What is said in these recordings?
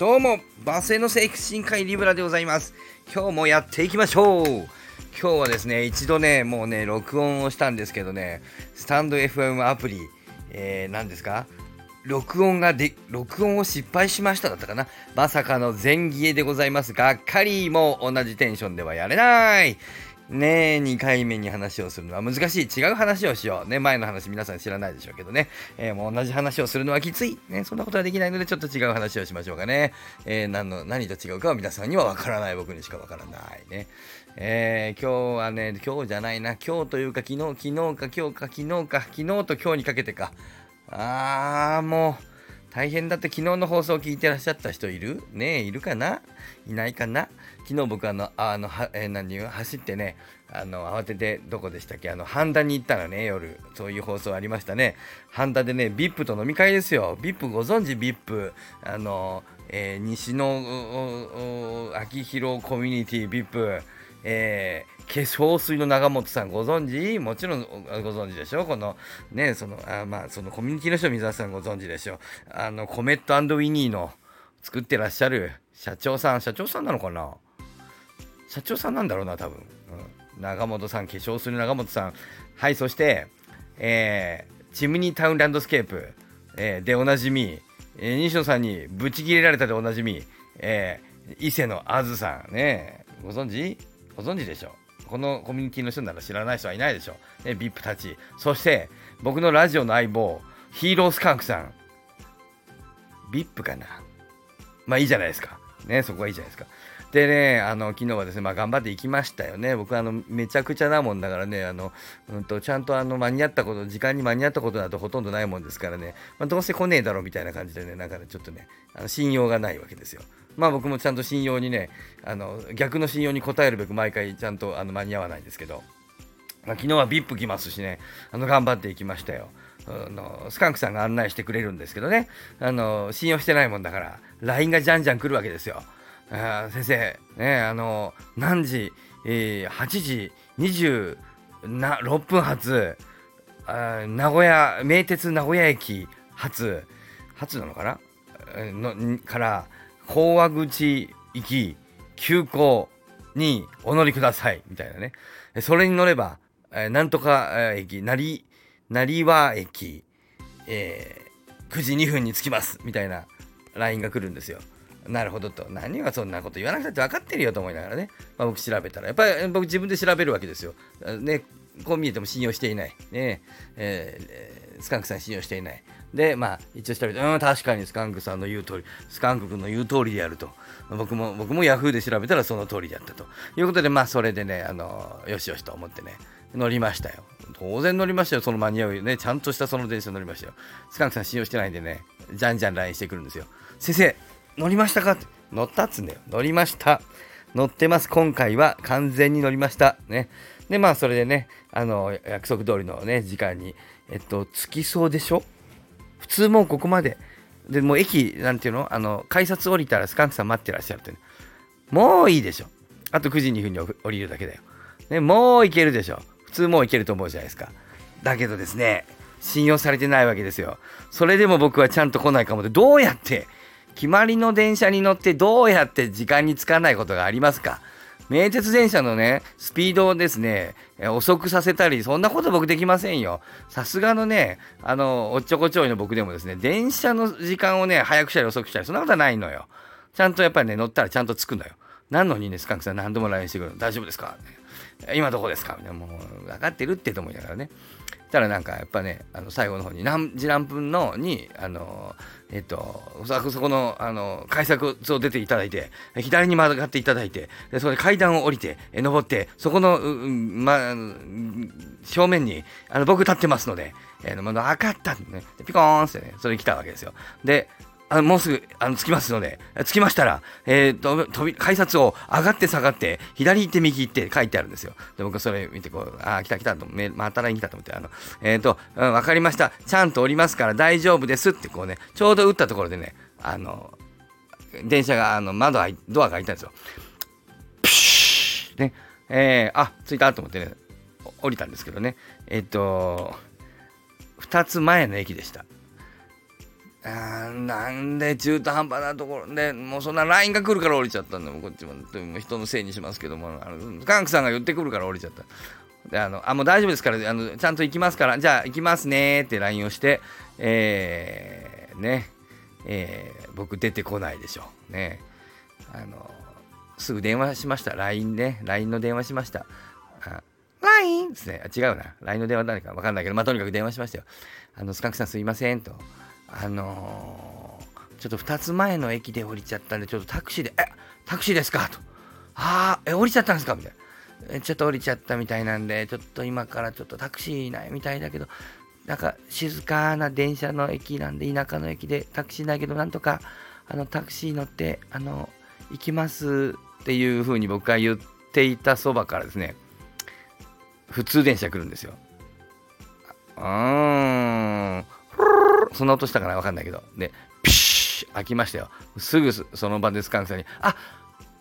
どうも、バスへの生育深海リブラでございます。今日もやっていきましょう今日はですね、一度ね、もうね、録音をしたんですけどね、スタンド FM アプリ、えー、何ですか？録音がで、録音を失敗しましただったかな？まさかの前消えでございます。がっかりもう同じテンションではやれないねえ、2回目に話をするのは難しい。違う話をしよう。ね、前の話皆さん知らないでしょうけどね。えー、もう同じ話をするのはきつい。ね、そんなことはできないので、ちょっと違う話をしましょうかね。えー、何の、何と違うかは皆さんにはわからない。僕にしかわからないね。えー、今日はね、今日じゃないな。今日というか、昨日、昨日か今日か昨日か、昨日と今日にかけてか。あー、もう。大変だって昨日の放送を聞いてらっしゃった人いる？ねえいるかな？いないかな？昨日僕あのあのは、えー、何？言う走ってねあの慌ててどこでしたっけ？あの半田に行ったらね夜。そういう放送ありましたね。半田でね VIP と飲み会ですよ。VIP ご存知？VIP あの、えー、西の秋広コミュニティ VIP えー、化粧水の長本さんご存知？もちろんご存知でしょ？このねそのあまあそのコミュニティの人水沢さんご存知でしょ？あのコメットウィニーの作ってらっしゃる社長さん。社長さんなのかな？社長さんなんだろうな多分、うん、長本さん化粧水の長本さん。はいそしてえー、チムニータウンランドスケープ、えー、でおなじみ、えー、西野さんにブチ切れられたでおなじみ、えー、伊勢のあずさん。ねご存知？ご存知でしょ？このコミュニティの人なら知らない人はいないでしょ。ね、VIP たち。そして、僕のラジオの相棒、ヒーロースカンクさん。VIP かなまあいいじゃないですか。ね、そこはいいじゃないですか。でね、あの昨日はですね、まあ、頑張って行きましたよね。僕あの、めちゃくちゃなもんだからね、あのうんと、ちゃんとあの間に合ったこと、時間に間に合ったことだとほとんどないもんですからね、まあ、どうせ来ねえだろうみたいな感じでね、なんかね、ちょっとね、あの信用がないわけですよ。まあ僕もちゃんと信用にね、あの逆の信用に応えるべく毎回ちゃんとあの間に合わないんですけど、まあ、昨日は VIP 来ますしね、あの頑張っていきましたよ。あのスカンクさんが案内してくれるんですけどね、あの信用してないもんだから、LINE がじゃんじゃん来るわけですよ。先生、ね、あの何時、えー、8時26分発、名古屋、名鉄名古屋駅発、発なのかな？のから高和口行き急行にお乗りくださいみたいなね。それに乗れば、えー、なんとか駅成成和駅、えー、9時2分に着きますみたいな LINE が来るんですよ。なるほどと何がそんなこと言わなくたって分かってるよと思いながらね、まあ、僕調べたらやっぱり僕自分で調べるわけですよ、ね、こう見えても信用していない、ねえー、スカンクさん信用していないで、まあ、一応調べて、うん、確かにスカンクさんの言う通り、スカンク君の言う通りでやると。僕も、僕もヤフーで調べたらその通りであったと。いうことで、まあ、それでね、あの、よしよしと思ってね、乗りましたよ。当然乗りましたよ、その間に合うね、ちゃんとしたその電車乗りましたよ。スカンクさん信用してないんでね、じゃんじゃん LINE してくるんですよ。先生、乗りましたか？乗ったっつんだよ。乗りました。乗ってます。今回は完全に乗りました。ね。で、まあ、それでね、あの、約束通りのね、時間に、えっと、着きそうでしょ？普通もうここまで。で、もう駅、なんていうの？あの、改札降りたらスカンクさん待ってらっしゃるって、ね。もういいでしょ。あと9時2分に降りるだけだよ。ね、もう行けるでしょ。普通もう行けると思うじゃないですか。だけどですね、信用されてないわけですよ。それでも僕はちゃんと来ないかもで、どうやって、決まりの電車に乗ってどうやって時間に着かないことがありますか？名鉄電車のね、スピードをですね、遅くさせたり、そんなこと僕できませんよ。さすがのね、あの、おっちょこちょいの僕でもですね、電車の時間をね、早くしたり遅くしたり、そんなことはないのよ。ちゃんとやっぱりね、乗ったらちゃんと着くのよ。何のにね、スカンクさん何度も LINE してくるの？大丈夫ですか？今どこですか？みたいな、もう、分かってるってと思いながらね。たらなんかやっぱねあの最後の方に何時何分のにあのえっとそこのあの改札を出ていただいて左に曲がっていただいてでそこで階段を降りてえ登ってそこの、ま、正面にあの僕立ってますので、えー、分かったね。ピコーンってねそれに来たわけですよ。であのもうすぐあの着きますので、着きましたら、えー、と飛び改札を上がって下がって、左行って右行って書いてあるんですよ。で僕それ見てこう、ああ、来た来たと、また来に来たと思って、あの、えっ、ー、と、うん、わかりました。ちゃんと降りますから大丈夫ですってこうね、ちょうど打ったところでね、あの、電車が、あの、窓開、ドアが開いたんですよ。プシュね、えー、あ、着いたと思ってね、降りたんですけどね、えっ、ー、と、2つ前の駅でした。あなんで中途半端なところでもうそんな LINE が来るから降りちゃったんだ。もんこっちもも人のせいにしますけどもあのカンクさんが言ってくるから降りちゃった。であのあもう大丈夫ですからあのちゃんと行きますからじゃあ行きますねって LINE をしてえー、ねえー、僕出てこないでしょう。ね。あのすぐ電話しました。LINE ね。LINE の電話しました。LINE ですね。違うな。LINE の電話誰か分かんないけどまあとにかく電話しましたよ。あのスカンクさんすいませんと。あのー、ちょっと2つ前の駅で降りちゃったんで、ちょっとタクシーで、え、タクシーですか？と。ああ、え、降りちゃったんですか？みたいな。え、ちょっと降りちゃったみたいなんで、ちょっと今からちょっとタクシーいないみたいだけど、なんか静かな電車の駅なんで、田舎の駅でタクシーないけど、なんとか、あの、タクシー乗って、あの、行きますっていう風に僕が言っていたそばからですね、普通電車来るんですよ。うーん。そんな音したかなわかんないけど。で、ピシッ開きましたよ。すぐその場でスカンクさんに、あ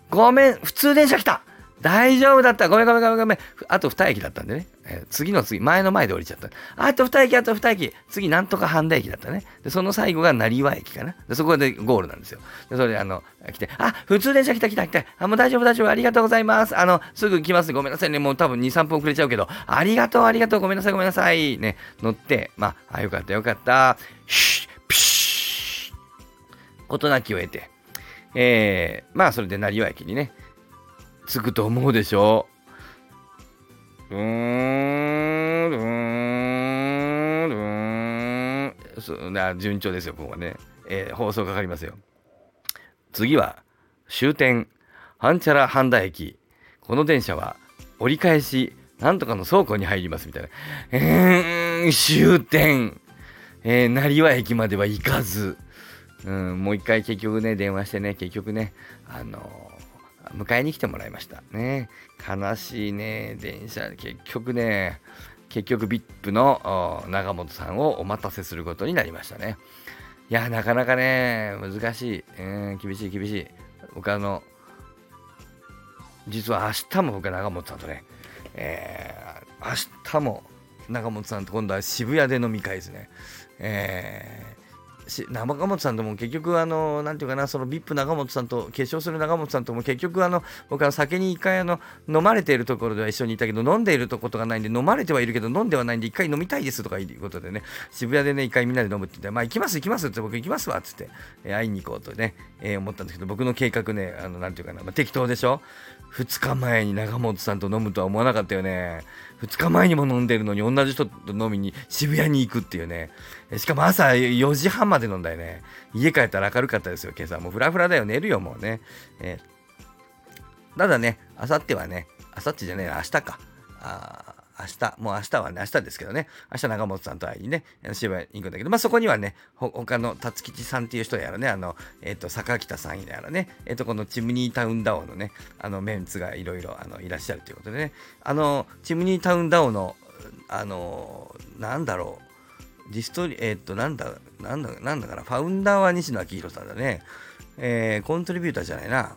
ごめん、普通電車来た大丈夫だったごめんごめんごめんごめん。あと2駅だったんでね。えー、次の次、前の前で降りちゃった。あと2駅、あと2駅。次、なんとか半田駅だったね。で、その最後が成羽駅かな。で、そこでゴールなんですよ。で、それで、あの、来て、あ、普通電車来た来た来た。あ、もう大丈夫大丈夫。ありがとうございます。あの、すぐ来ます。ごめんなさいね。もう多分2、3分遅れちゃうけど、ありがとうありがとう。ごめんなさいごめんなさい。ね、乗って、まあ、あ、よかったよかった。シュッ、ピシッ。事なきを得て、えー、まあ、それで成羽駅にね、着くと思うでしょ？う。うーん、うーん、うーん。な順調ですよ、ここはね。えー、放送かかりますよ。次は、終点、半チャラ半田駅。この電車は、折り返し、なんとかの倉庫に入りますみたいな。えー、終点。えー、成羽駅までは行かず。うん、もう一回結局ね、電話してね、結局ね、あのー迎えに来てもらいました。ね。悲しいね。電車。結局ね。結局 VIP の長本さんをお待たせすることになりましたね。いやなかなかね難しい、えー、厳しい厳しい。僕あの実は明日も僕は長本さんとね、えー、明日も長本さんと今度は渋谷で飲み会ですね、え中本さんとも結局、あの、なんていうかな、その VIP 長本さんと、化粧する長本さんとも結局、あの、僕は酒に一回、あの、飲まれているところでは一緒にいたけど、飲んでいるとことがないんで、飲まれてはいるけど、飲んではないんで、一回飲みたいですとかいうことでね、渋谷でね、一回みんなで飲むって言って、まあ、行きます、行きますって僕行きますわっつって、え、会いに行こうとね、え、思ったんですけど、僕の計画ね、あの、なんていうかな、まあ、適当でしょ ?2 日前に長本さんと飲むとは思わなかったよね。2日前にも飲んでるのに同じ人と飲みに渋谷に行くっていうね。しかも朝4時半まで飲んだよね。家帰ったら明るかったですよ、今朝。もうフラフラだよ、寝るよ、もうね。え、ただね、あさってはね、あさってじゃねえ、明日か。あ明日、もう明日はね、明日ですけどね、明日長本さんと会いにね、渋谷に行くんだけど、まあそこにはね、ほ他の辰吉さんっていう人やらね、あの、えっ、ー、と、坂北さんやらね、えっ、ー、と、このチムニータウンダオのね、あの、メンツがいろいろあのいらっしゃるということでね、あの、チムニータウンダオの、あの、なんだろう、ディストリ、えっ、ー、と、なんだ、なんだ、なんだかな、ファウンダーは西野昭弘さんだね、えー、コントリビューターじゃないな、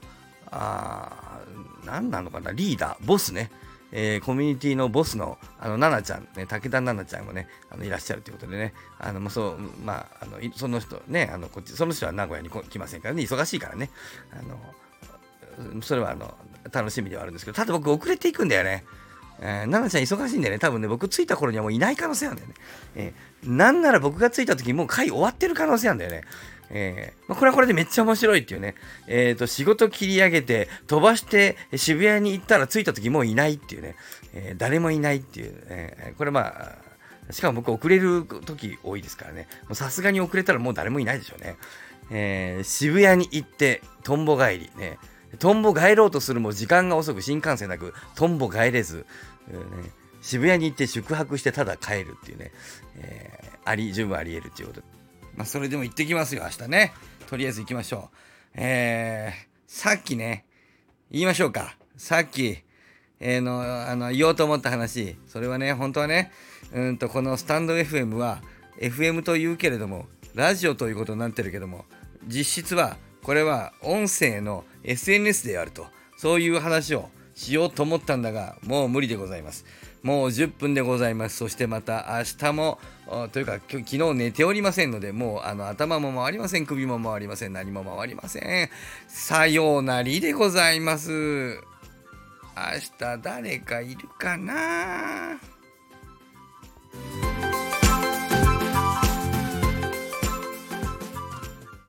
あー、なんなのかな、リーダー、ボスね、えー、コミュニティのボスの、あの、奈々ちゃん、ね、武田奈々ちゃんもね、あのいらっしゃるということでね、あの、まあ、そう、まあ、あの、その人、ね、あの、こっち、その人は名古屋に来ませんからね、忙しいからね、あの、それは、あの、楽しみではあるんですけど、ただ僕遅れていくんだよね。えー、奈々ちゃん忙しいんでね、多分ね、僕着いた頃にはもういない可能性あるんだよね。えー、なんなら僕が着いた時もう会終わってる可能性あるんだよね。えーまあ、これはこれでめっちゃ面白いっていうね、えーと、仕事切り上げて飛ばして渋谷に行ったら着いた時もういないっていうね、えー、誰もいないっていう、えー、これまあしかも僕遅れる時多いですからね。さすがに遅れたらもう誰もいないでしょうね、えー、渋谷に行ってとんぼ帰り。ね。とんぼ帰ろうとするも時間が遅く新幹線なくとんぼ帰れず、えーね、渋谷に行って宿泊してただ帰るっていうね、えー、あり十分あり得るっていうこと。まあ、それでも行ってきますよ、明日ね。とりあえず行きましょう。えー、さっきね、言いましょうか。さっき、えー、の、あの、言おうと思った話。それはね、本当はね、うんと、このスタンド FM は、FM と言うけれども、ラジオということになってるけども、実質は、これは音声の SNS であると、そういう話をしようと思ったんだが、もう無理でございます。もう10分でございます。そしてまた明日も、というか昨日寝ておりませんので、もうあの頭も回りません、首も回りません、何も回りません。さようなりでございます。明日誰かいるかな？